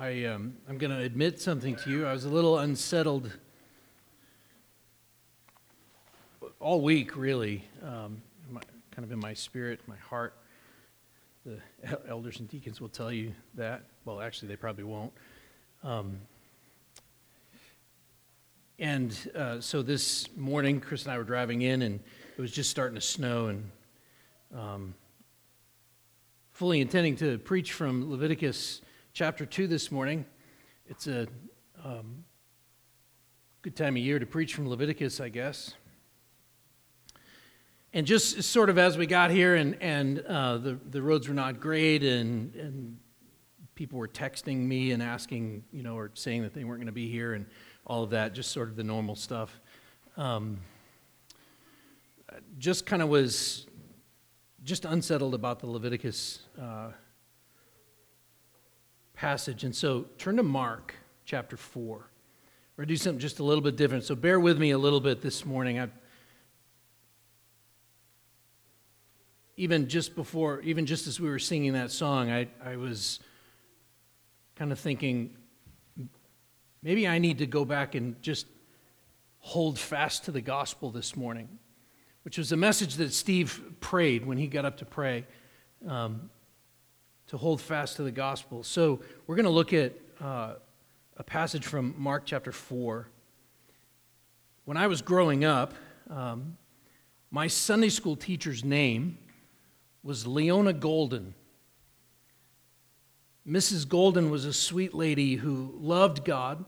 I, um, I'm going to admit something to you. I was a little unsettled all week, really, um, my, kind of in my spirit, my heart. The elders and deacons will tell you that. Well, actually, they probably won't. Um, and uh, so this morning, Chris and I were driving in, and it was just starting to snow, and um, fully intending to preach from Leviticus chapter 2 this morning. It's a um, good time of year to preach from Leviticus, I guess. And just sort of as we got here, and, and uh, the, the roads were not great, and, and people were texting me and asking, you know, or saying that they weren't going to be here, and all of that, just sort of the normal stuff. Um, just kind of was just unsettled about the Leviticus uh, passage. And so turn to Mark chapter 4. We're going to do something just a little bit different. So bear with me a little bit this morning. I, even just before, even just as we were singing that song, I, I was kind of thinking maybe I need to go back and just hold fast to the gospel this morning, which was a message that Steve prayed when he got up to pray. Um, to hold fast to the gospel. So we're going to look at uh, a passage from Mark chapter 4. When I was growing up, um, my Sunday school teacher's name was Leona Golden. Mrs. Golden was a sweet lady who loved God.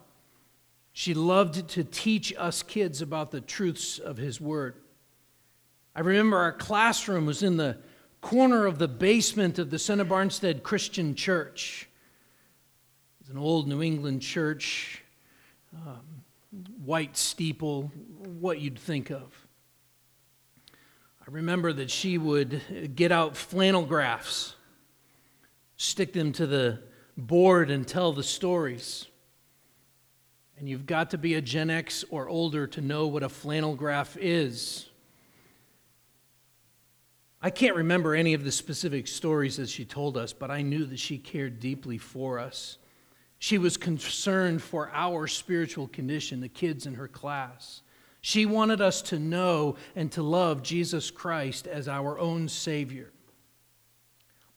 She loved to teach us kids about the truths of His Word. I remember our classroom was in the corner of the basement of the Center Barnstead Christian Church. It's an old New England church, um, white steeple, what you'd think of. I remember that she would get out flannel graphs, stick them to the board, and tell the stories. And you've got to be a Gen X or older to know what a flannel graph is. I can't remember any of the specific stories that she told us, but I knew that she cared deeply for us. She was concerned for our spiritual condition, the kids in her class. She wanted us to know and to love Jesus Christ as our own Savior.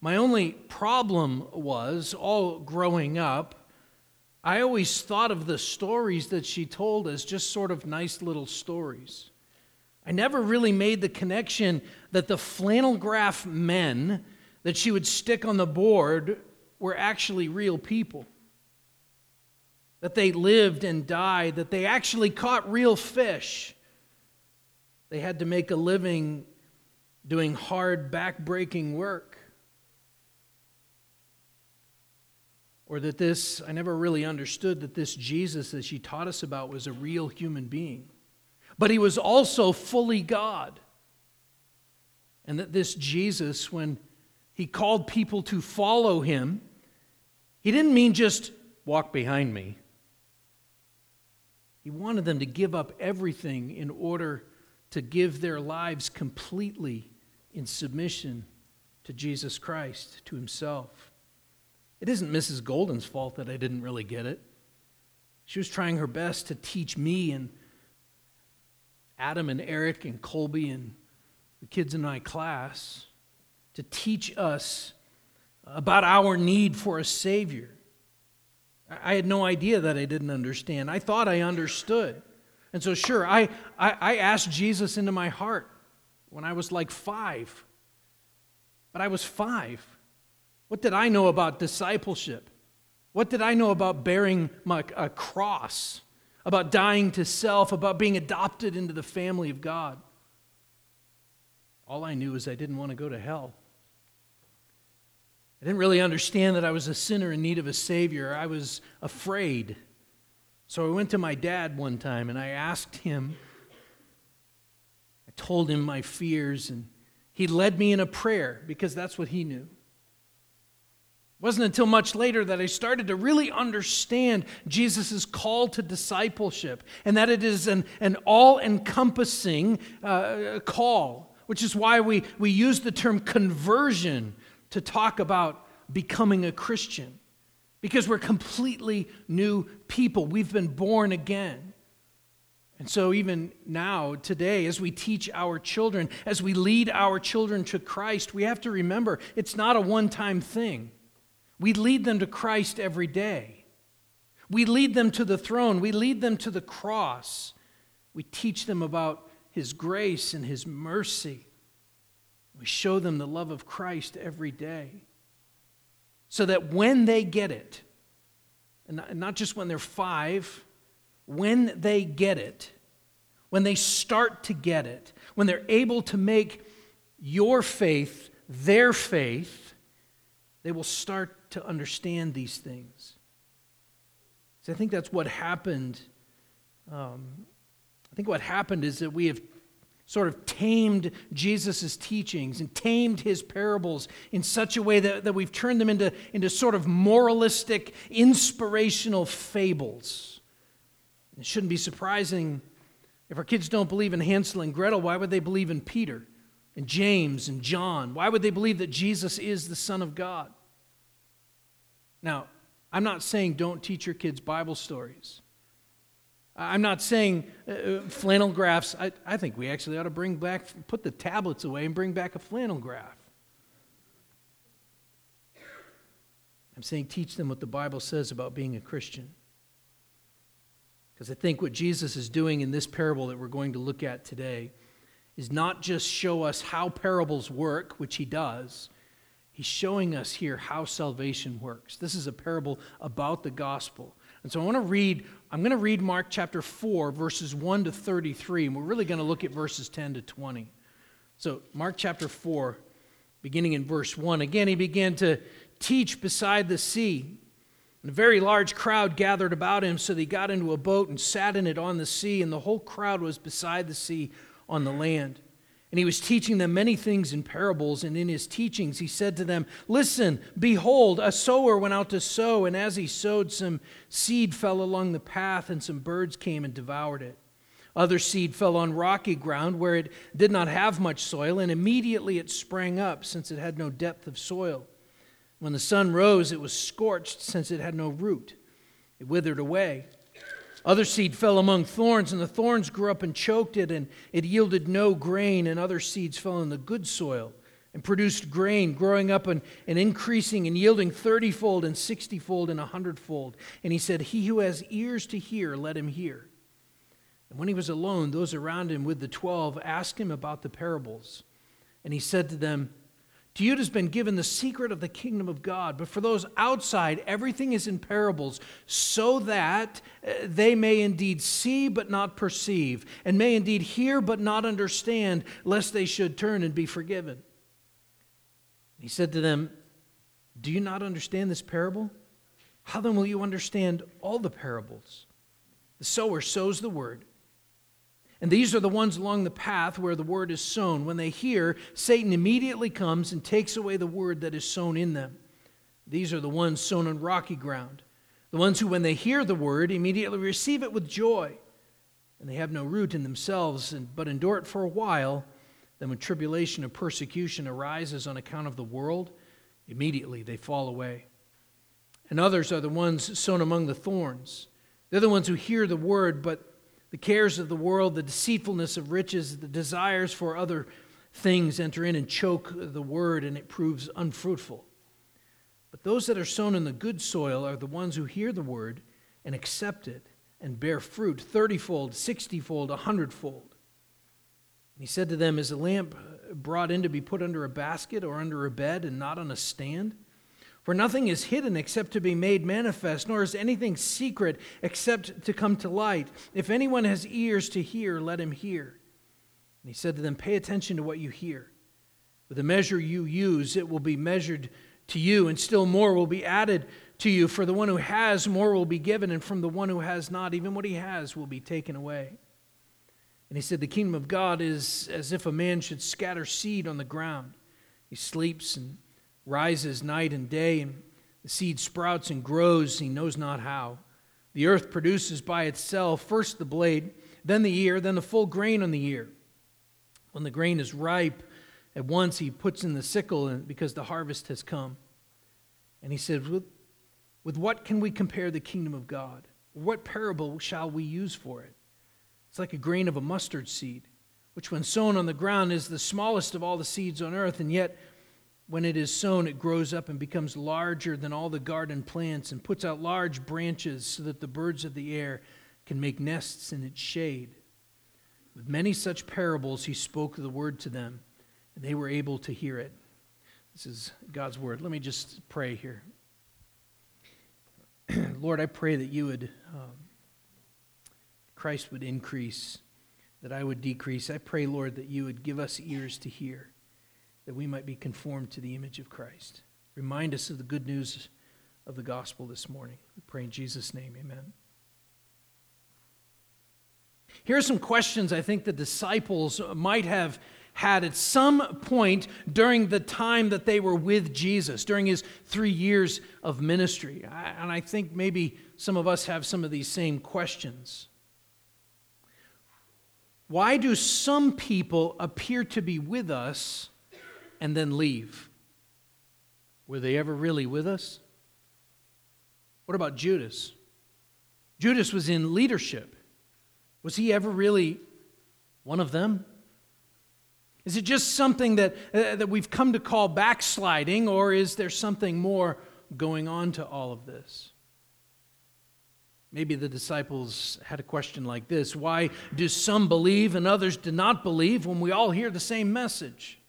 My only problem was, all growing up, I always thought of the stories that she told as just sort of nice little stories. I never really made the connection that the flannel graph men that she would stick on the board were actually real people. That they lived and died, that they actually caught real fish. They had to make a living doing hard, back-breaking work. Or that this, I never really understood that this Jesus that she taught us about was a real human being but he was also fully God. And that this Jesus, when he called people to follow him, he didn't mean just walk behind me. He wanted them to give up everything in order to give their lives completely in submission to Jesus Christ, to himself. It isn't Mrs. Golden's fault that I didn't really get it. She was trying her best to teach me and Adam and Eric and Colby and the kids in my class to teach us about our need for a Savior. I had no idea that I didn't understand. I thought I understood. And so, sure, I, I, I asked Jesus into my heart when I was like five. But I was five. What did I know about discipleship? What did I know about bearing my, a cross? About dying to self, about being adopted into the family of God. All I knew is I didn't want to go to hell. I didn't really understand that I was a sinner in need of a Savior. I was afraid. So I went to my dad one time and I asked him, I told him my fears, and he led me in a prayer because that's what he knew wasn't until much later that I started to really understand Jesus' call to discipleship and that it is an, an all encompassing uh, call, which is why we, we use the term conversion to talk about becoming a Christian. because we're completely new people. We've been born again. And so, even now, today, as we teach our children, as we lead our children to Christ, we have to remember it's not a one time thing. We lead them to Christ every day. We lead them to the throne. We lead them to the cross. We teach them about His grace and His mercy. We show them the love of Christ every day. So that when they get it, and not just when they're five, when they get it, when they start to get it, when they're able to make your faith their faith, they will start to understand these things. So I think that's what happened. Um, I think what happened is that we have sort of tamed Jesus' teachings and tamed his parables in such a way that, that we've turned them into, into sort of moralistic, inspirational fables. It shouldn't be surprising if our kids don't believe in Hansel and Gretel, why would they believe in Peter and James and John? Why would they believe that Jesus is the Son of God? Now, I'm not saying don't teach your kids Bible stories. I'm not saying uh, uh, flannel graphs. I, I think we actually ought to bring back, put the tablets away and bring back a flannel graph. I'm saying teach them what the Bible says about being a Christian. Because I think what Jesus is doing in this parable that we're going to look at today is not just show us how parables work, which he does, he's showing us here how salvation works. This is a parable about the gospel. And so I want to read, I'm going to read Mark chapter 4, verses 1 to 33, and we're really going to look at verses 10 to 20. So, Mark chapter 4, beginning in verse 1. Again, he began to teach beside the sea. And a very large crowd gathered about him, so he got into a boat and sat in it on the sea, and the whole crowd was beside the sea on the land. And he was teaching them many things in parables, and in his teachings he said to them, Listen, behold, a sower went out to sow, and as he sowed, some seed fell along the path, and some birds came and devoured it. Other seed fell on rocky ground where it did not have much soil, and immediately it sprang up, since it had no depth of soil. When the sun rose, it was scorched, since it had no root. It withered away. Other seed fell among thorns, and the thorns grew up and choked it, and it yielded no grain. And other seeds fell in the good soil and produced grain, growing up and, and increasing and yielding thirtyfold and sixtyfold and a hundredfold. And he said, He who has ears to hear, let him hear. And when he was alone, those around him with the twelve asked him about the parables. And he said to them, to you has been given the secret of the kingdom of God, but for those outside, everything is in parables, so that uh, they may indeed see but not perceive, and may indeed hear but not understand, lest they should turn and be forgiven. He said to them, Do you not understand this parable? How then will you understand all the parables? The sower sows the word. And these are the ones along the path where the word is sown. When they hear, Satan immediately comes and takes away the word that is sown in them. These are the ones sown on rocky ground. The ones who, when they hear the word, immediately receive it with joy. And they have no root in themselves, but endure it for a while. Then, when tribulation or persecution arises on account of the world, immediately they fall away. And others are the ones sown among the thorns. They're the ones who hear the word, but the cares of the world, the deceitfulness of riches, the desires for other things enter in and choke the word, and it proves unfruitful. But those that are sown in the good soil are the ones who hear the word and accept it and bear fruit thirtyfold, sixtyfold, a hundredfold. He said to them, Is a lamp brought in to be put under a basket or under a bed and not on a stand? For nothing is hidden except to be made manifest, nor is anything secret except to come to light. If anyone has ears to hear, let him hear. And he said to them, Pay attention to what you hear. With the measure you use, it will be measured to you, and still more will be added to you. For the one who has, more will be given, and from the one who has not, even what he has will be taken away. And he said, The kingdom of God is as if a man should scatter seed on the ground. He sleeps and rises night and day, and the seed sprouts and grows, he knows not how. The earth produces by itself first the blade, then the ear, then the full grain on the ear. When the grain is ripe, at once he puts in the sickle because the harvest has come. And he said, With what can we compare the kingdom of God? What parable shall we use for it? It's like a grain of a mustard seed, which when sown on the ground is the smallest of all the seeds on earth, and yet when it is sown, it grows up and becomes larger than all the garden plants and puts out large branches so that the birds of the air can make nests in its shade. With many such parables, he spoke the word to them, and they were able to hear it. This is God's word. Let me just pray here. Lord, I pray that you would, um, Christ would increase, that I would decrease. I pray, Lord, that you would give us ears to hear, that we might be conformed to the image of Christ. Remind us of the good news of the gospel this morning. We pray in Jesus' name, amen. Here are some questions I think the disciples might have had at some point during the time that they were with Jesus, during his three years of ministry. And I think maybe some of us have some of these same questions. Why do some people appear to be with us and then leave? Were they ever really with us? What about Judas? Judas was in leadership. Was he ever really one of them? Is it just something that, uh, that we've come to call backsliding, or is there something more going on to all of this? Maybe the disciples had a question like this Why do some believe and others do not believe when we all hear the same message?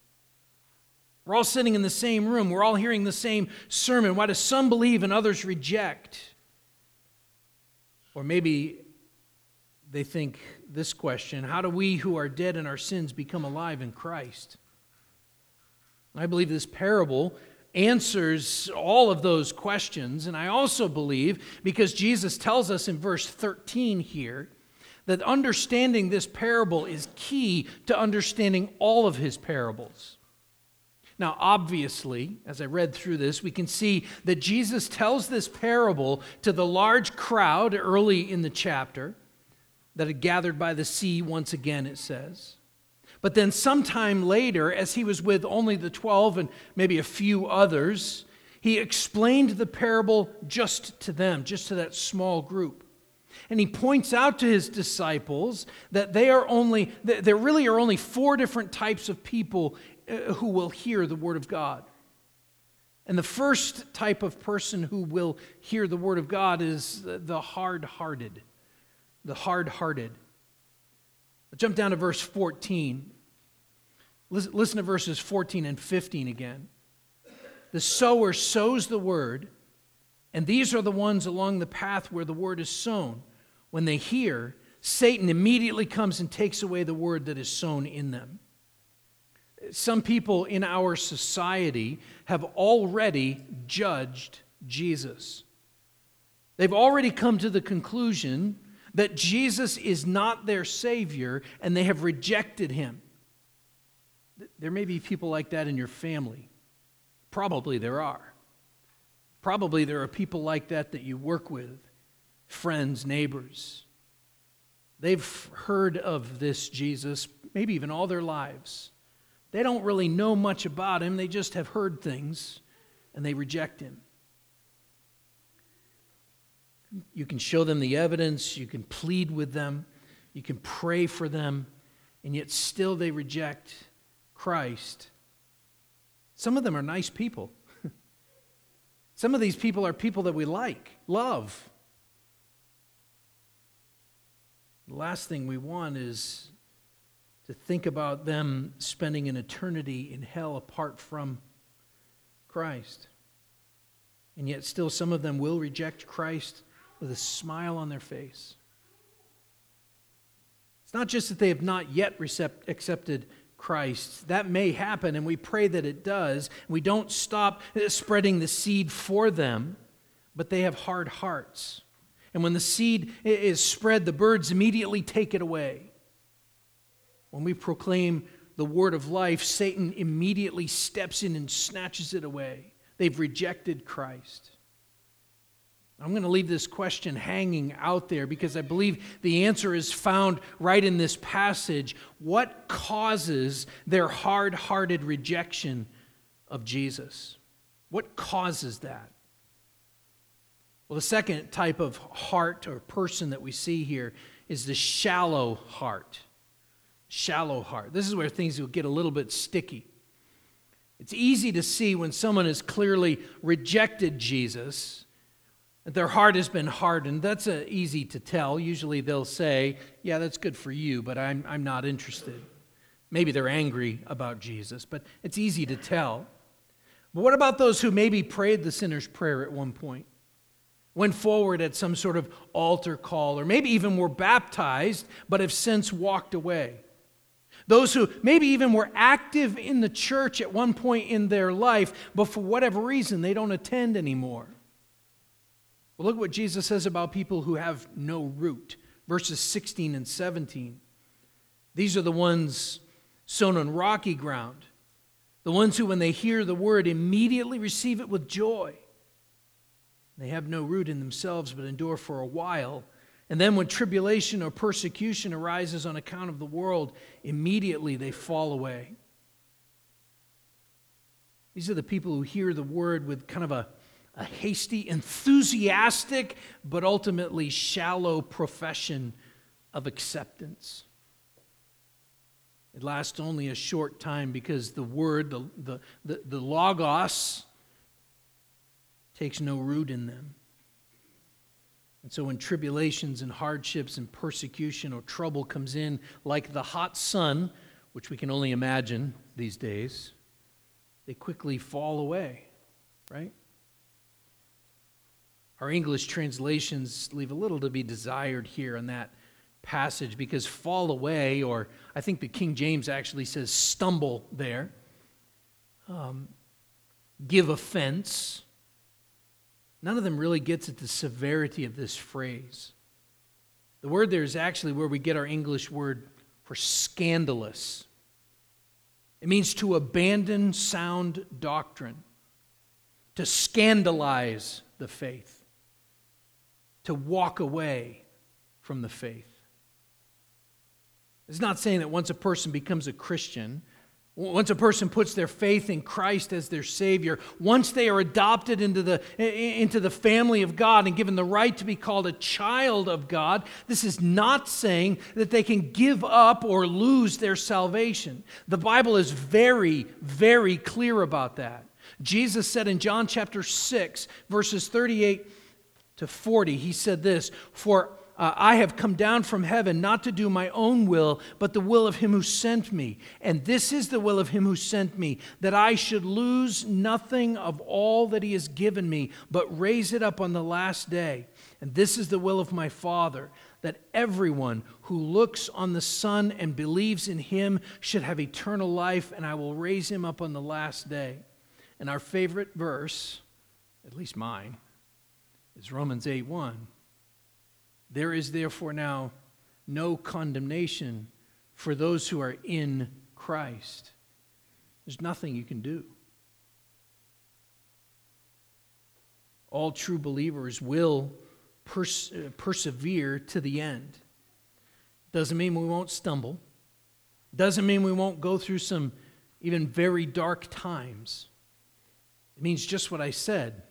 We're all sitting in the same room, we're all hearing the same sermon. Why do some believe and others reject? Or maybe they think this question How do we who are dead in our sins become alive in Christ? I believe this parable answers all of those questions. And I also believe, because Jesus tells us in verse 13 here, that understanding this parable is key to understanding all of his parables. Now, obviously, as I read through this, we can see that Jesus tells this parable to the large crowd early in the chapter that had gathered by the sea once again, it says. But then, sometime later, as he was with only the 12 and maybe a few others, he explained the parable just to them, just to that small group. And he points out to his disciples that they are only, there really are only four different types of people Uh, who will hear the Word of God. And the first type of person who will hear the Word of God is the hard hearted the hard hearted. Jump down to verse 14. Listen, listen to verses 14 and 15 again. The sower sows the word, and these are the ones along the path where the word is sown. When they hear, Satan immediately comes and takes away the word that is sown in them. Some people in our society have already judged Jesus. They've already come to the conclusion that Jesus is not their Savior and they have rejected him. There may be people like that in your family. Probably there are. Probably there are people like that that you work with, friends, neighbors. They've heard of this Jesus, maybe even all their lives. They don't really know much about him, they just have heard things and they reject him. You can show them the evidence, you can plead with them, you can pray for them, and yet still they reject Christ. Some of them are nice people. Some of these people are people that we like, love. The last thing we want is to think about them spending an eternity in hell apart from Christ. And yet, still, some of them will reject Christ with a smile on their face. It's not just that they have not yet recept- accepted Christ. That may happen, and we pray that it does. We don't stop spreading the seed for them, but they have hard hearts. And when the seed is spread, the birds immediately take it away. When we proclaim the word of life, Satan immediately steps in and snatches it away. They've rejected Christ. I'm going to leave this question hanging out there because I believe the answer is found right in this passage. What causes their hard hearted rejection of Jesus? What causes that? Well, the second type of heart or person that we see here is the shallow heart. Shallow heart. This is where things will get a little bit sticky. It's easy to see when someone has clearly rejected Jesus, that their heart has been hardened. That's uh, easy to tell. Usually they'll say, Yeah, that's good for you, but I'm, I'm not interested. Maybe they're angry about Jesus, but it's easy to tell. But what about those who maybe prayed the sinner's prayer at one point? Went forward at some sort of altar call, or maybe even were baptized, but have since walked away. Those who maybe even were active in the church at one point in their life, but for whatever reason they don't attend anymore. Well, look what Jesus says about people who have no root. Verses 16 and 17. These are the ones sown on rocky ground, the ones who, when they hear the word, immediately receive it with joy. They have no root in themselves, but endure for a while. And then, when tribulation or persecution arises on account of the world, immediately they fall away. These are the people who hear the word with kind of a, a hasty, enthusiastic, but ultimately shallow profession of acceptance. It lasts only a short time because the word, the, the, the, the logos, takes no root in them. And so when tribulations and hardships and persecution or trouble comes in like the hot sun, which we can only imagine these days, they quickly fall away, right? Our English translations leave a little to be desired here in that passage because fall away, or I think the King James actually says stumble there, um, give offense, none of them really gets at the severity of this phrase. The word there is actually where we get our English word for scandalous. It means to abandon sound doctrine, to scandalize the faith, to walk away from the faith. It's not saying that once a person becomes a Christian, once a person puts their faith in Christ as their Savior, once they are adopted into the, into the family of God and given the right to be called a child of God, this is not saying that they can give up or lose their salvation. The Bible is very, very clear about that. Jesus said in John chapter 6, verses 38 to 40, He said this For uh, I have come down from heaven not to do my own will, but the will of him who sent me. And this is the will of him who sent me, that I should lose nothing of all that he has given me, but raise it up on the last day. And this is the will of my Father, that everyone who looks on the Son and believes in him should have eternal life, and I will raise him up on the last day. And our favorite verse, at least mine, is Romans 8 1. There is therefore now no condemnation for those who are in Christ. There's nothing you can do. All true believers will pers- uh, persevere to the end. Doesn't mean we won't stumble. Doesn't mean we won't go through some even very dark times. It means just what I said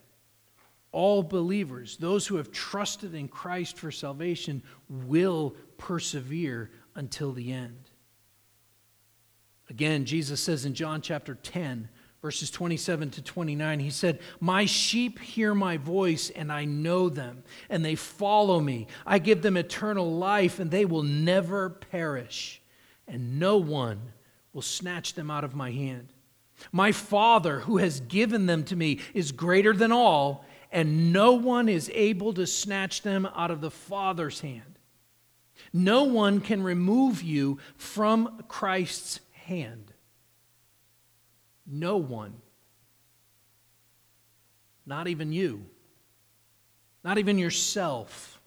all believers, those who have trusted in Christ for salvation, will persevere until the end. Again, Jesus says in John chapter 10, verses 27 to 29, He said, My sheep hear my voice, and I know them, and they follow me. I give them eternal life, and they will never perish, and no one will snatch them out of my hand. My Father, who has given them to me, is greater than all and no one is able to snatch them out of the Father's hand. No one can remove you from Christ's hand. No one. Not even you. Not even yourself.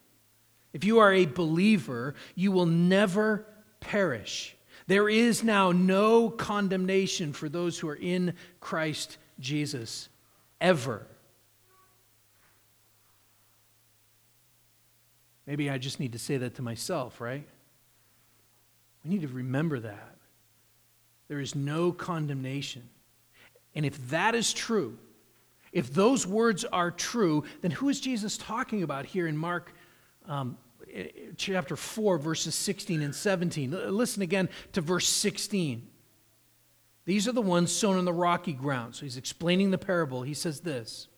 If you are a believer, you will never perish. There is now no condemnation for those who are in Christ Jesus, ever. Maybe I just need to say that to myself, right? We need to remember that. There is no condemnation. And if that is true, if those words are true, then who is Jesus talking about here in Mark um, chapter 4, verses 16 and 17? Listen again to verse 16. These are the ones sown on the rocky ground. So he's explaining the parable. He says this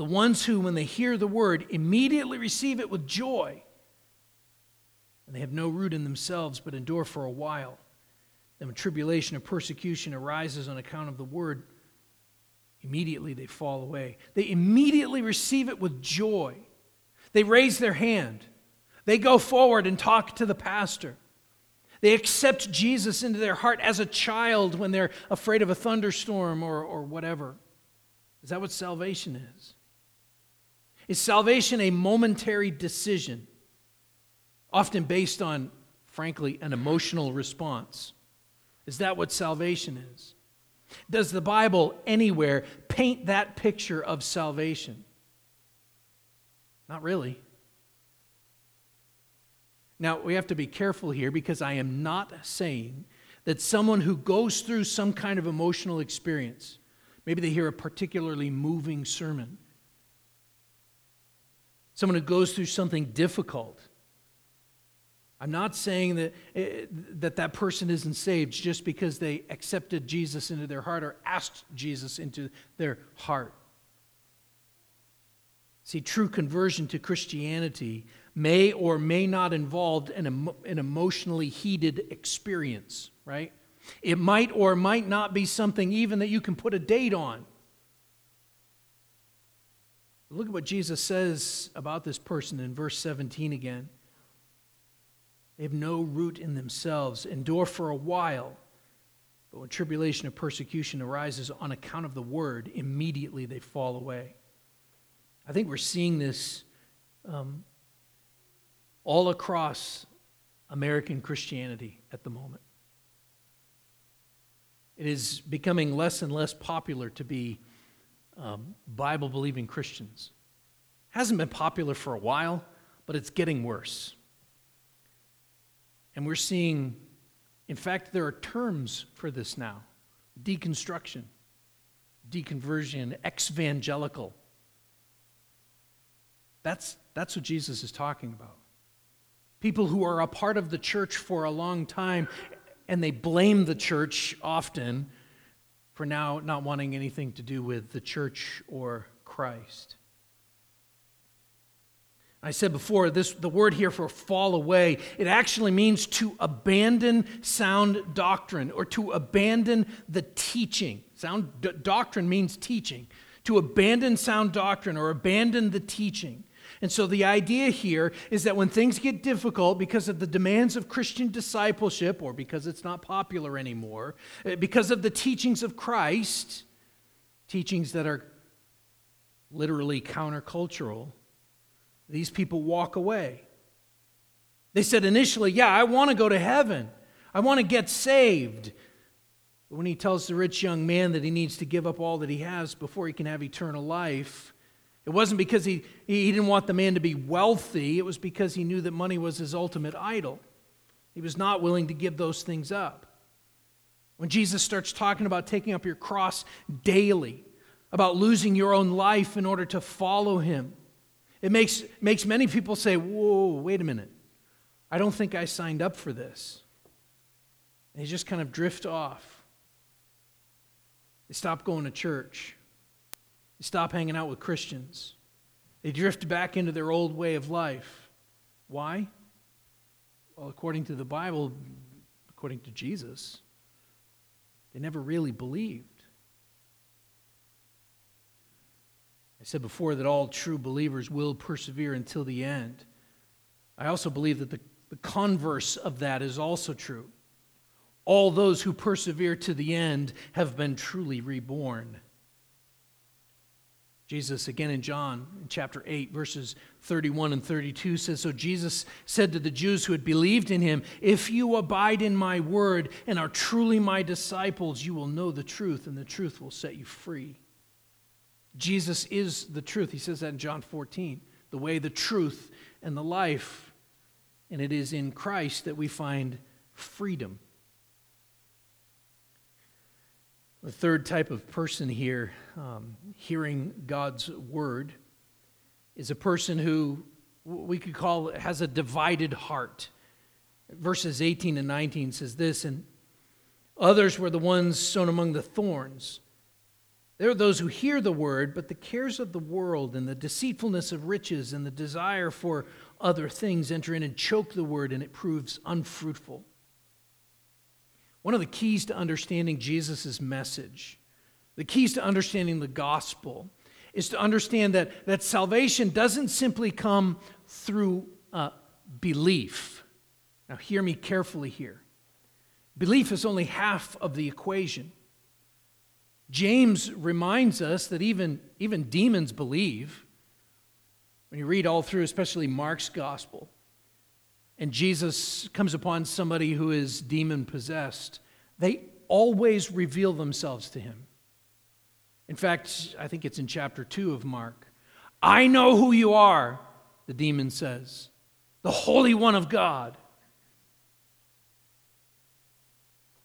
The ones who, when they hear the word, immediately receive it with joy, and they have no root in themselves, but endure for a while. Then, when tribulation or persecution arises on account of the word, Immediately they fall away. They immediately receive it with joy. They raise their hand. They go forward and talk to the pastor. They accept Jesus into their heart as a child when they're afraid of a thunderstorm or, or whatever. Is that what salvation is? Is salvation a momentary decision, often based on, frankly, an emotional response? Is that what salvation is? Does the Bible anywhere paint that picture of salvation? Not really. Now, we have to be careful here because I am not saying that someone who goes through some kind of emotional experience, maybe they hear a particularly moving sermon, someone who goes through something difficult, I'm not saying that, eh, that that person isn't saved just because they accepted Jesus into their heart or asked Jesus into their heart. See, true conversion to Christianity may or may not involve an, an emotionally heated experience, right? It might or might not be something even that you can put a date on. Look at what Jesus says about this person in verse 17 again. They have no root in themselves, endure for a while. But when tribulation or persecution arises on account of the word, immediately they fall away. I think we're seeing this um, all across American Christianity at the moment. It is becoming less and less popular to be um, Bible believing Christians. Hasn't been popular for a while, but it's getting worse. And we're seeing, in fact, there are terms for this now deconstruction, deconversion, exvangelical. That's, that's what Jesus is talking about. People who are a part of the church for a long time and they blame the church often for now not wanting anything to do with the church or Christ. I said before, this, the word here for fall away, it actually means to abandon sound doctrine or to abandon the teaching. Sound d- doctrine means teaching. To abandon sound doctrine or abandon the teaching. And so the idea here is that when things get difficult because of the demands of Christian discipleship or because it's not popular anymore, eh, because of the teachings of Christ, teachings that are literally countercultural, these people walk away. They said initially, Yeah, I want to go to heaven, I want to get saved. But when he tells the rich young man that he needs to give up all that he has before he can have eternal life, it wasn't because he, he didn't want the man to be wealthy, it was because he knew that money was his ultimate idol. He was not willing to give those things up. When Jesus starts talking about taking up your cross daily, about losing your own life in order to follow him, it makes, makes many people say, Whoa, wait a minute. I don't think I signed up for this. They just kind of drift off. They stop going to church. They stop hanging out with Christians. They drift back into their old way of life. Why? Well, according to the Bible, according to Jesus, they never really believed. I said before that all true believers will persevere until the end. I also believe that the, the converse of that is also true. All those who persevere to the end have been truly reborn. Jesus, again in John, chapter 8, verses 31 and 32, says So Jesus said to the Jews who had believed in him, If you abide in my word and are truly my disciples, you will know the truth, and the truth will set you free. Jesus is the truth. He says that in John 14 the way, the truth, and the life. And it is in Christ that we find freedom. The third type of person here, um, hearing God's word, is a person who we could call has a divided heart. Verses 18 and 19 says this, and others were the ones sown among the thorns. There are those who hear the word, but the cares of the world and the deceitfulness of riches and the desire for other things enter in and choke the word, and it proves unfruitful. One of the keys to understanding Jesus' message, the keys to understanding the gospel, is to understand that, that salvation doesn't simply come through uh, belief. Now, hear me carefully here. Belief is only half of the equation. James reminds us that even, even demons believe. When you read all through, especially Mark's gospel, and Jesus comes upon somebody who is demon possessed, they always reveal themselves to him. In fact, I think it's in chapter 2 of Mark. I know who you are, the demon says, the Holy One of God.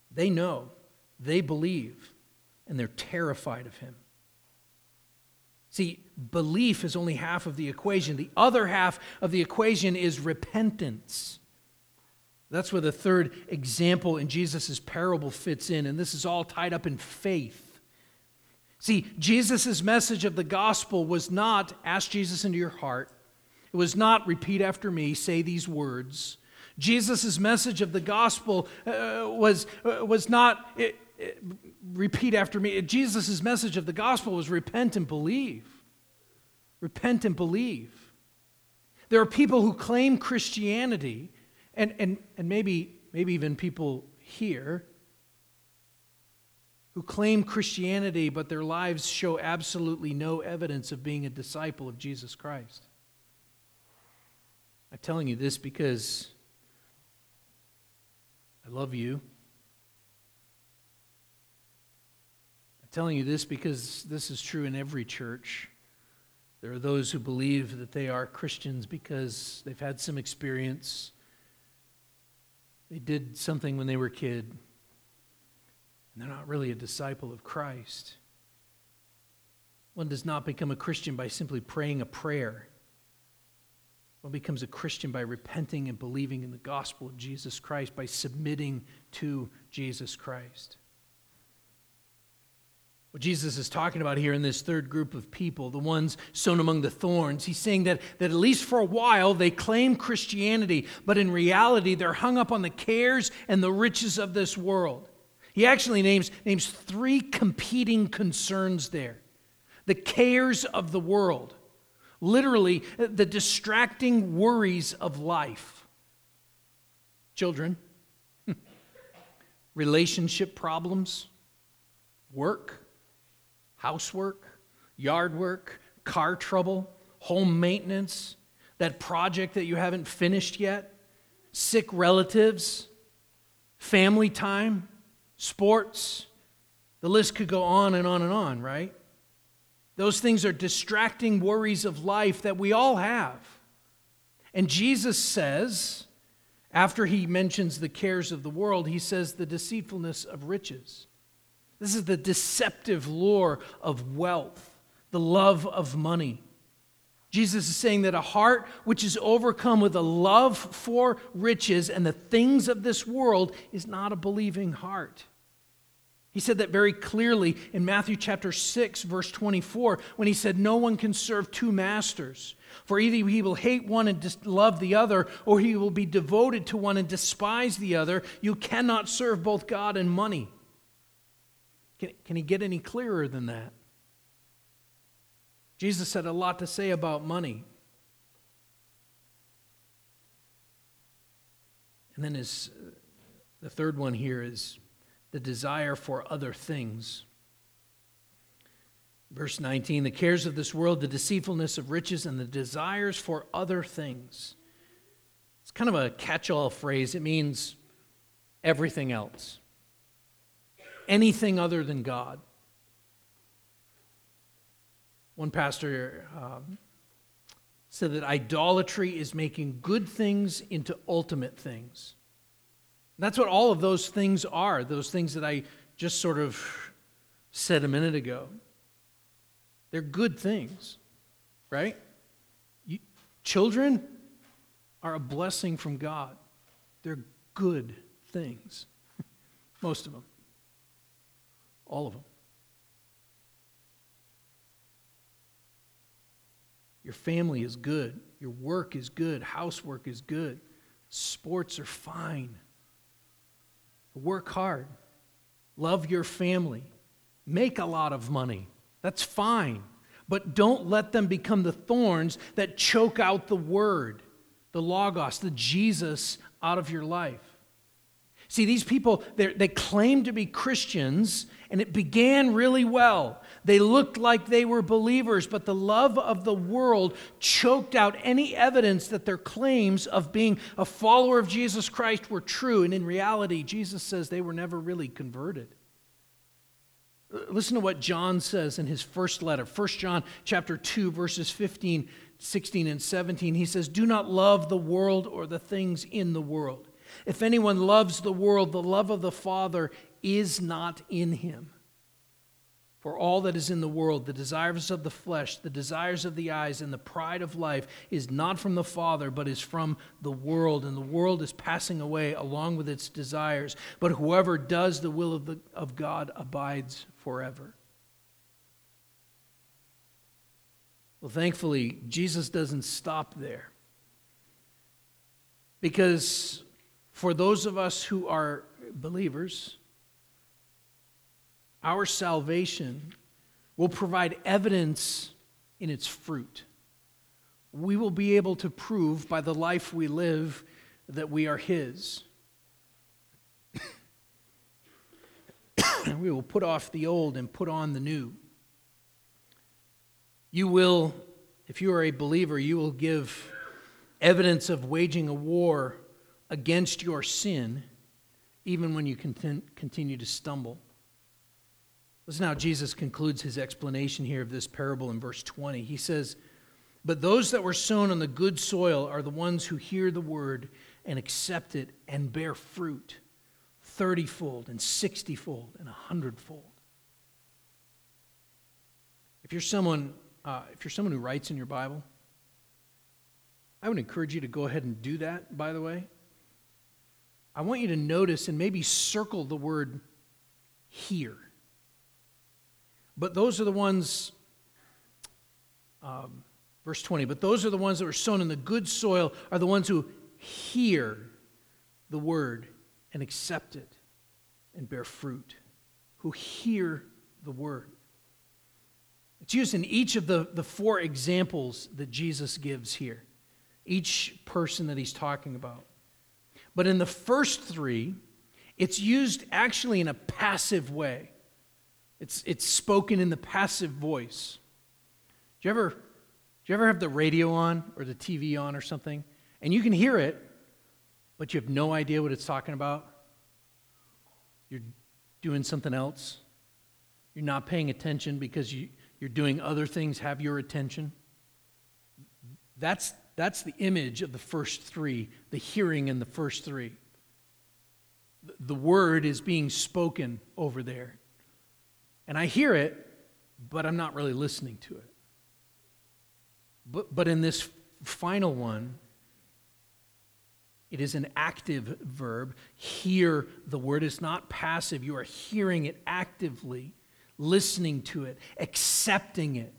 They know, they believe, and they're terrified of him. See, belief is only half of the equation. The other half of the equation is repentance. That's where the third example in Jesus' parable fits in, and this is all tied up in faith. See, Jesus' message of the gospel was not ask Jesus into your heart, it was not repeat after me, say these words. Jesus' message of the gospel uh, was, uh, was not repeat after me. Jesus' message of the gospel was repent and believe. Repent and believe. There are people who claim Christianity, and, and, and maybe, maybe even people here, who claim Christianity, but their lives show absolutely no evidence of being a disciple of Jesus Christ. I'm telling you this because I love you. Telling you this because this is true in every church. There are those who believe that they are Christians because they've had some experience. They did something when they were a kid, and they're not really a disciple of Christ. One does not become a Christian by simply praying a prayer. One becomes a Christian by repenting and believing in the gospel of Jesus Christ, by submitting to Jesus Christ. What Jesus is talking about here in this third group of people, the ones sown among the thorns, he's saying that, that at least for a while they claim Christianity, but in reality they're hung up on the cares and the riches of this world. He actually names, names three competing concerns there. The cares of the world. Literally the distracting worries of life. Children, relationship problems, work, housework, yard work, car trouble, home maintenance, that project that you haven't finished yet, sick relatives, family time, sports. The list could go on and on and on, right? Those things are distracting worries of life that we all have. And Jesus says, after he mentions the cares of the world, he says the deceitfulness of riches. This is the deceptive lure of wealth, the love of money. Jesus is saying that a heart which is overcome with a love for riches and the things of this world is not a believing heart. He said that very clearly in Matthew chapter 6, verse 24, when he said, No one can serve two masters. For either he will hate one and love the other, or he will be devoted to one and despise the other. You cannot serve both God and money. Can, can he get any clearer than that? Jesus had a lot to say about money. And then his, uh, the third one here is the desire for other things. Verse 19 the cares of this world, the deceitfulness of riches, and the desires for other things. It's kind of a catch all phrase. It means everything else, anything other than God. One pastor um, said that idolatry is making good things into ultimate things. That's what all of those things are, those things that I just sort of said a minute ago. They're good things, right? You, children are a blessing from God. They're good things. Most of them. All of them. Your family is good. Your work is good. Housework is good. Sports are fine. Work hard. Love your family. Make a lot of money. That's fine. But don't let them become the thorns that choke out the word, the Logos, the Jesus out of your life. See, these people, they claim to be Christians, and it began really well. They looked like they were believers, but the love of the world choked out any evidence that their claims of being a follower of Jesus Christ were true. And in reality, Jesus says they were never really converted. Uh, listen to what John says in his first letter, 1 John chapter 2 verses 15, 16 and 17. He says, "Do not love the world or the things in the world. If anyone loves the world, the love of the Father is not in him. For all that is in the world, the desires of the flesh, the desires of the eyes, and the pride of life, is not from the Father, but is from the world. And the world is passing away along with its desires. But whoever does the will of, the, of God abides forever. Well, thankfully, Jesus doesn't stop there. Because for those of us who are believers, our salvation will provide evidence in its fruit. We will be able to prove by the life we live that we are His. we will put off the old and put on the new. You will, if you are a believer, you will give evidence of waging a war against your sin even when you continue to stumble. Listen how Jesus concludes his explanation here of this parable in verse 20. He says, But those that were sown on the good soil are the ones who hear the word and accept it and bear fruit thirtyfold and sixtyfold and a hundredfold. If you're someone, uh, if you're someone who writes in your Bible, I would encourage you to go ahead and do that, by the way. I want you to notice and maybe circle the word hear. But those are the ones, um, verse 20, but those are the ones that were sown in the good soil, are the ones who hear the word and accept it and bear fruit, who hear the word. It's used in each of the, the four examples that Jesus gives here, each person that he's talking about. But in the first three, it's used actually in a passive way. It's, it's spoken in the passive voice. Do you, ever, do you ever have the radio on or the TV on or something, and you can hear it, but you have no idea what it's talking about? You're doing something else. You're not paying attention because you, you're doing other things have your attention. That's, that's the image of the first three, the hearing in the first three. The word is being spoken over there. And I hear it, but I'm not really listening to it. But, but in this final one, it is an active verb. Hear the word is not passive. You are hearing it actively, listening to it, accepting it.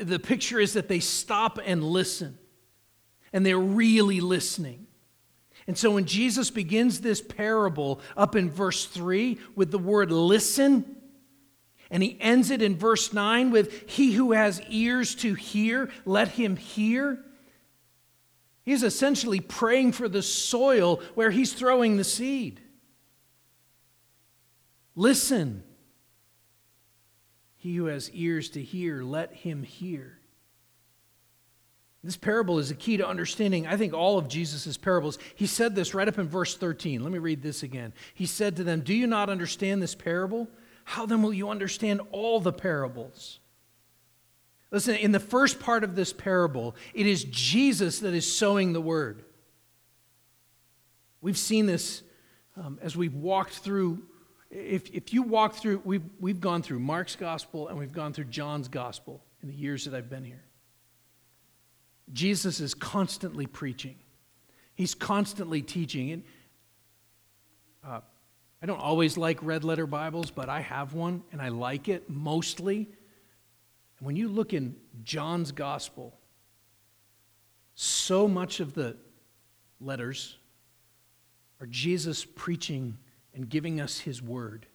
The picture is that they stop and listen, and they're really listening. And so when Jesus begins this parable up in verse 3 with the word listen, and he ends it in verse 9 with, He who has ears to hear, let him hear. He's essentially praying for the soil where he's throwing the seed. Listen. He who has ears to hear, let him hear. This parable is a key to understanding, I think, all of Jesus' parables. He said this right up in verse 13. Let me read this again. He said to them, Do you not understand this parable? How then will you understand all the parables? Listen, in the first part of this parable, it is Jesus that is sowing the word. We've seen this um, as we've walked through if, if you walk through, we've, we've gone through Mark's gospel and we've gone through John's gospel in the years that I've been here. Jesus is constantly preaching, he's constantly teaching. And uh, I don't always like red letter Bibles, but I have one and I like it mostly. And when you look in John's gospel, so much of the letters are Jesus preaching and giving us his word.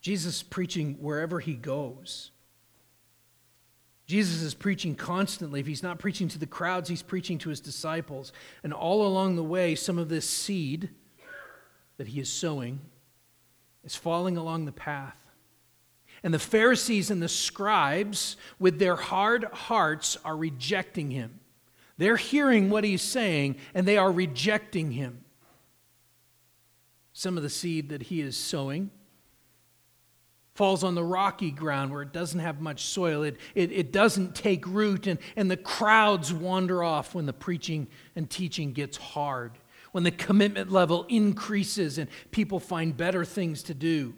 Jesus preaching wherever he goes. Jesus is preaching constantly. If he's not preaching to the crowds, he's preaching to his disciples. And all along the way, some of this seed that he is sowing is falling along the path. And the Pharisees and the scribes, with their hard hearts, are rejecting him. They're hearing what he's saying, and they are rejecting him some of the seed that he is sowing falls on the rocky ground where it doesn't have much soil. It, it, it doesn't take root, and, and the crowds wander off when the preaching and teaching gets hard, when the commitment level increases and people find better things to do.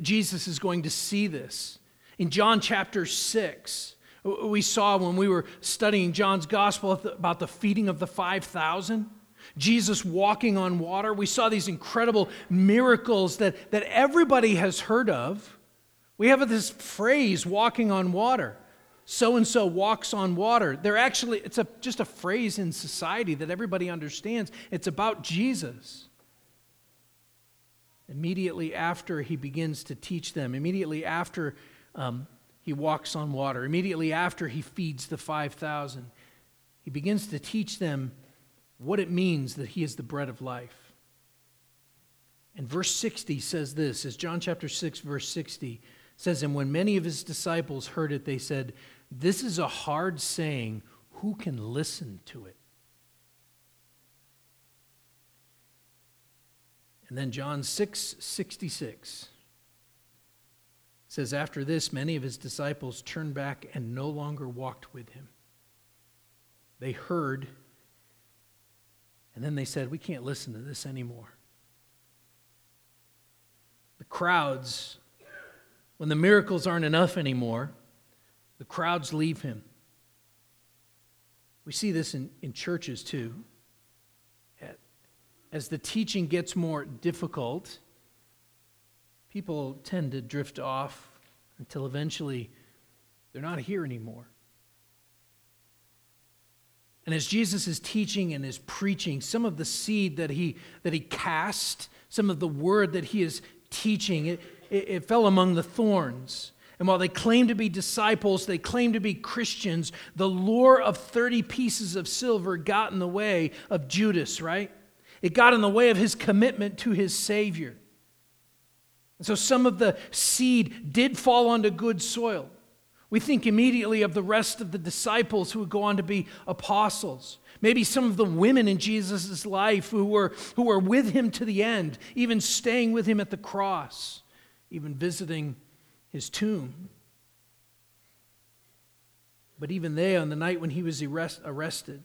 Jesus is going to see this. In John chapter 6, we saw when we were studying John's gospel about the feeding of the 5,000. Jesus walking on water. We saw these incredible miracles that, that everybody has heard of. We have this phrase, walking on water. So and so walks on water. They're actually, it's a, just a phrase in society that everybody understands. It's about Jesus. Immediately after he begins to teach them, immediately after um, he walks on water, immediately after he feeds the 5,000, he begins to teach them what it means that he is the bread of life. And verse 60 says this, as John chapter 6, verse 60 says, And when many of his disciples heard it, they said, This is a hard saying. Who can listen to it? And then John 6, 66 says, After this, many of his disciples turned back and no longer walked with him. They heard and then they said, We can't listen to this anymore. The crowds, when the miracles aren't enough anymore, the crowds leave him. We see this in, in churches too. As the teaching gets more difficult, people tend to drift off until eventually they're not here anymore. And as Jesus is teaching and is preaching, some of the seed that he, that he cast, some of the word that he is teaching, it, it, it fell among the thorns. And while they claim to be disciples, they claim to be Christians, the lure of 30 pieces of silver got in the way of Judas, right? It got in the way of his commitment to his Savior. And so some of the seed did fall onto good soil. We think immediately of the rest of the disciples who would go on to be apostles. Maybe some of the women in Jesus' life who were, who were with him to the end, even staying with him at the cross, even visiting his tomb. But even they, on the night when he was arrest, arrested,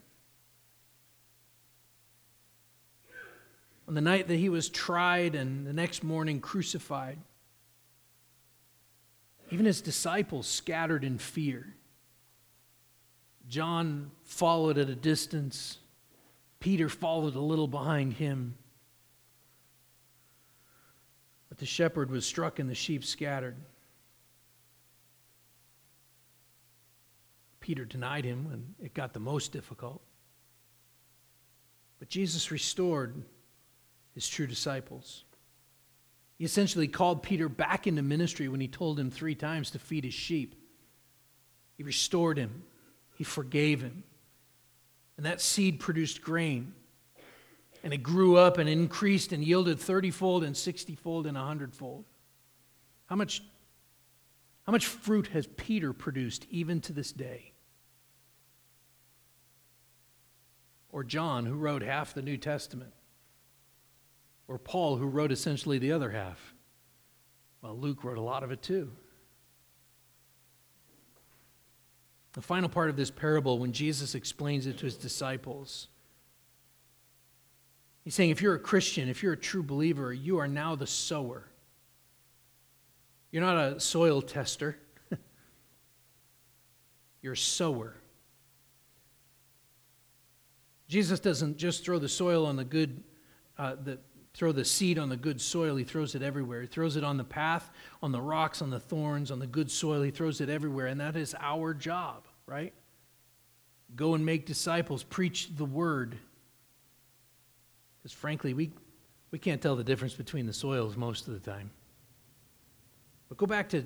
on the night that he was tried and the next morning crucified, even his disciples scattered in fear. John followed at a distance. Peter followed a little behind him. But the shepherd was struck and the sheep scattered. Peter denied him when it got the most difficult. But Jesus restored his true disciples. He essentially called Peter back into ministry when he told him three times to feed his sheep. He restored him, he forgave him. And that seed produced grain. And it grew up and increased and yielded 30 fold and 60 fold and 100 fold. How much, how much fruit has Peter produced even to this day? Or John, who wrote half the New Testament? or Paul, who wrote essentially the other half. Well, Luke wrote a lot of it too. The final part of this parable, when Jesus explains it to his disciples, He's saying if you're a Christian, if you're a true believer, you are now the sower. You're not a soil tester, you're a sower. Jesus doesn't just throw the soil on the good, uh, the, throw the seed on the good soil. He throws it everywhere. He throws it on the path, on the rocks, on the thorns, on the good soil. He throws it everywhere. And that is our job, right? Go and make disciples, preach the word. Because frankly, we, we can't tell the difference between the soils most of the time. But go back to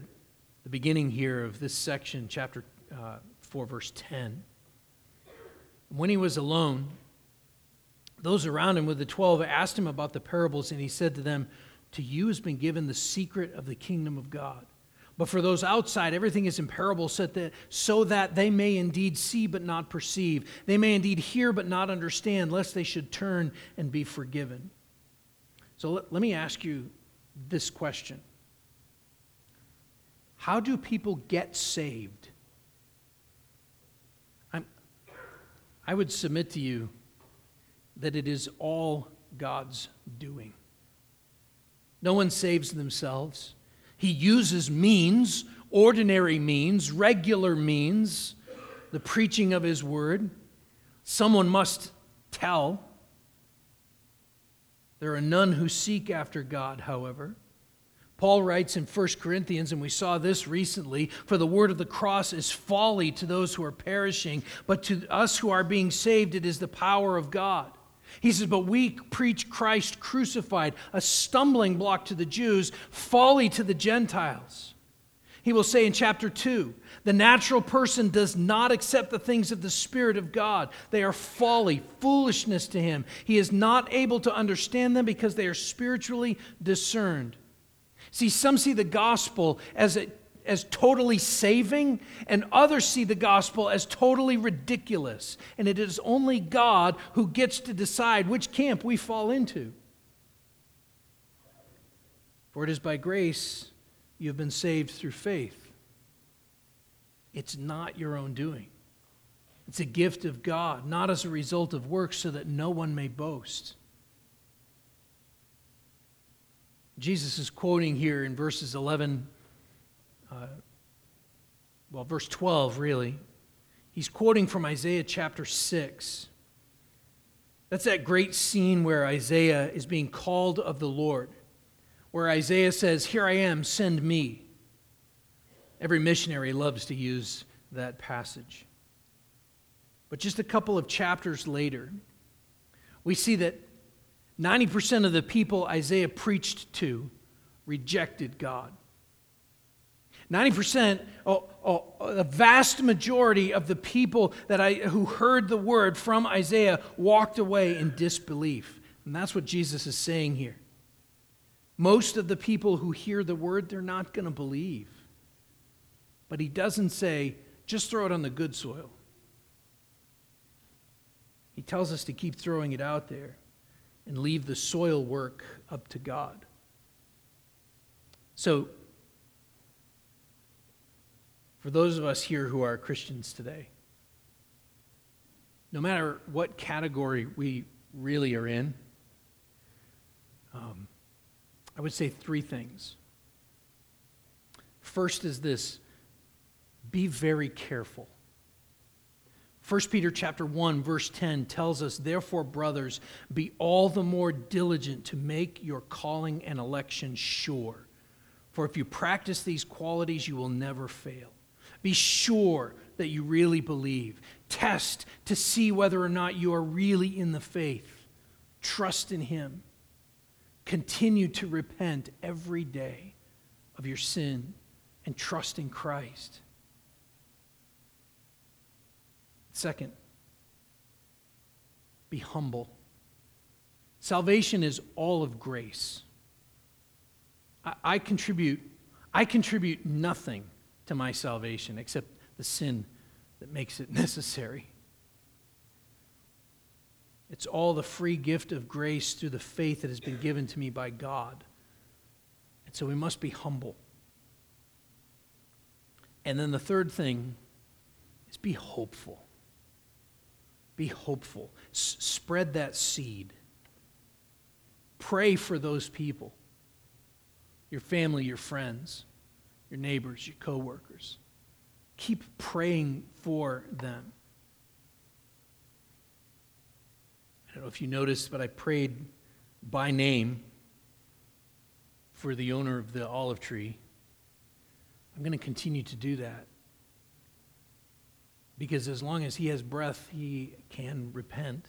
the beginning here of this section, chapter uh, 4, verse 10. When he was alone, those around him with the twelve asked him about the parables, and he said to them, To you has been given the secret of the kingdom of God. But for those outside, everything is in parables so that, so that they may indeed see but not perceive. They may indeed hear but not understand, lest they should turn and be forgiven. So let, let me ask you this question How do people get saved? I'm, I would submit to you that it is all God's doing. No one saves themselves. He uses means, ordinary means, regular means, the preaching of His word. Someone must tell. There are none who seek after God, however. Paul writes in 1 Corinthians, and we saw this recently For the word of the cross is folly to those who are perishing, but to us who are being saved, it is the power of God. He says, But we preach Christ crucified, a stumbling block to the Jews, folly to the Gentiles. He will say in chapter 2 the natural person does not accept the things of the Spirit of God. They are folly, foolishness to him. He is not able to understand them because they are spiritually discerned. See, some see the gospel as a as totally saving, and others see the gospel as totally ridiculous. And it is only God who gets to decide which camp we fall into. For it is by grace you have been saved through faith. It's not your own doing, it's a gift of God, not as a result of works, so that no one may boast. Jesus is quoting here in verses 11 uh, well, verse 12, really. He's quoting from Isaiah chapter 6. That's that great scene where Isaiah is being called of the Lord, where Isaiah says, Here I am, send me. Every missionary loves to use that passage. But just a couple of chapters later, we see that 90% of the people Isaiah preached to rejected God. 90%, oh, oh, the vast majority of the people that I, who heard the word from Isaiah walked away in disbelief. And that's what Jesus is saying here. Most of the people who hear the word, they're not going to believe. But he doesn't say, just throw it on the good soil. He tells us to keep throwing it out there and leave the soil work up to God. So, for those of us here who are Christians today, no matter what category we really are in, um, I would say three things. First is this be very careful. 1 Peter chapter 1 verse 10 tells us therefore brothers be all the more diligent to make your calling and election sure for if you practice these qualities you will never fail be sure that you really believe. Test to see whether or not you are really in the faith. Trust in Him. Continue to repent every day of your sin and trust in Christ. Second, be humble. Salvation is all of grace. I, I contribute, I contribute nothing to my salvation except the sin that makes it necessary. It's all the free gift of grace through the faith that has been given to me by God. And so we must be humble. And then the third thing is be hopeful. Be hopeful. S- spread that seed. Pray for those people your family, your friends, your neighbors, your coworkers. Keep praying for them. I don't know if you noticed, but I prayed by name for the owner of the olive tree. I'm going to continue to do that. Because as long as he has breath, he can repent.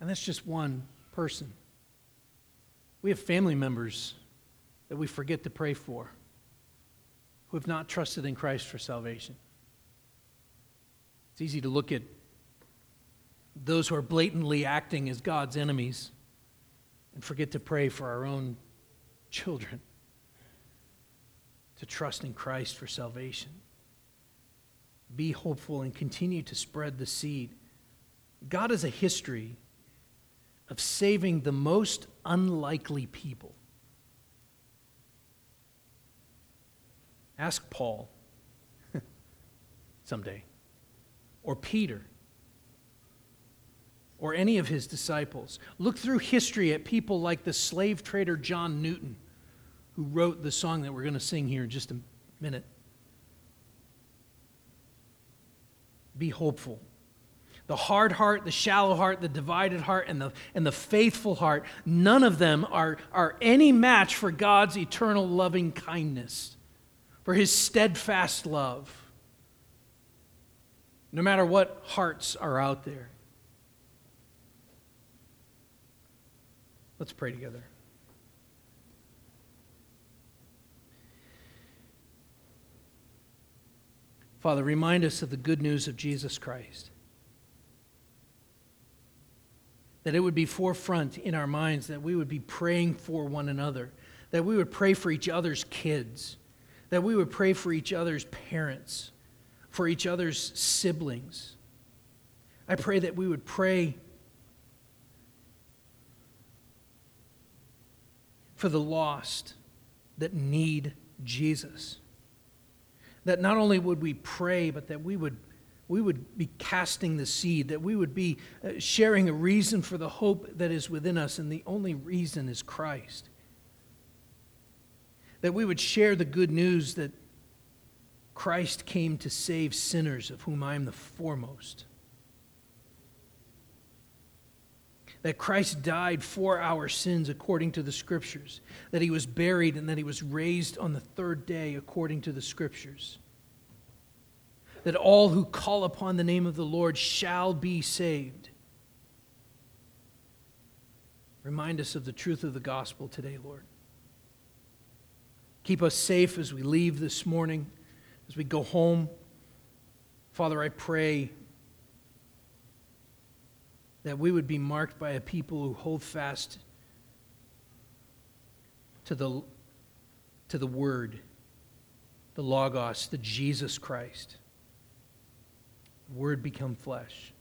And that's just one person. We have family members that we forget to pray for who have not trusted in Christ for salvation. It's easy to look at those who are blatantly acting as God's enemies and forget to pray for our own children to trust in Christ for salvation. Be hopeful and continue to spread the seed. God has a history of saving the most unlikely people. Ask Paul someday, or Peter, or any of his disciples. Look through history at people like the slave trader John Newton, who wrote the song that we're going to sing here in just a minute. Be hopeful the hard heart, the shallow heart, the divided heart, and the, and the faithful heart, none of them are, are any match for God's eternal loving kindness, for his steadfast love. No matter what hearts are out there. Let's pray together. Father, remind us of the good news of Jesus Christ. That it would be forefront in our minds, that we would be praying for one another, that we would pray for each other's kids, that we would pray for each other's parents, for each other's siblings. I pray that we would pray for the lost that need Jesus. That not only would we pray, but that we would we would be casting the seed, that we would be uh, sharing a reason for the hope that is within us, and the only reason is Christ. That we would share the good news that Christ came to save sinners, of whom I am the foremost. That Christ died for our sins according to the Scriptures, that he was buried, and that he was raised on the third day according to the Scriptures that all who call upon the name of the Lord shall be saved. Remind us of the truth of the gospel today, Lord. Keep us safe as we leave this morning, as we go home. Father, I pray that we would be marked by a people who hold fast to the, to the Word, the Logos, the Jesus Christ. Word become flesh.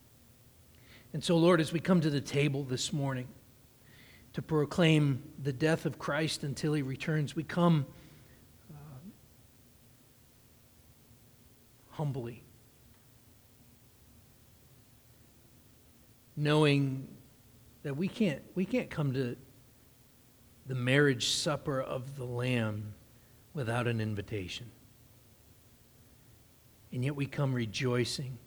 And so, Lord, as we come to the table this morning to proclaim the death of Christ until he returns, we come uh, humbly, knowing that we can't, we can't come to the marriage supper of the Lamb without an invitation. And yet we come rejoicing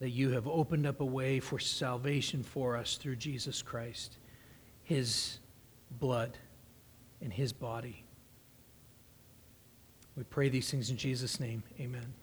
that you have opened up a way for salvation for us through Jesus Christ, his blood and his body. We pray these things in Jesus' name. Amen.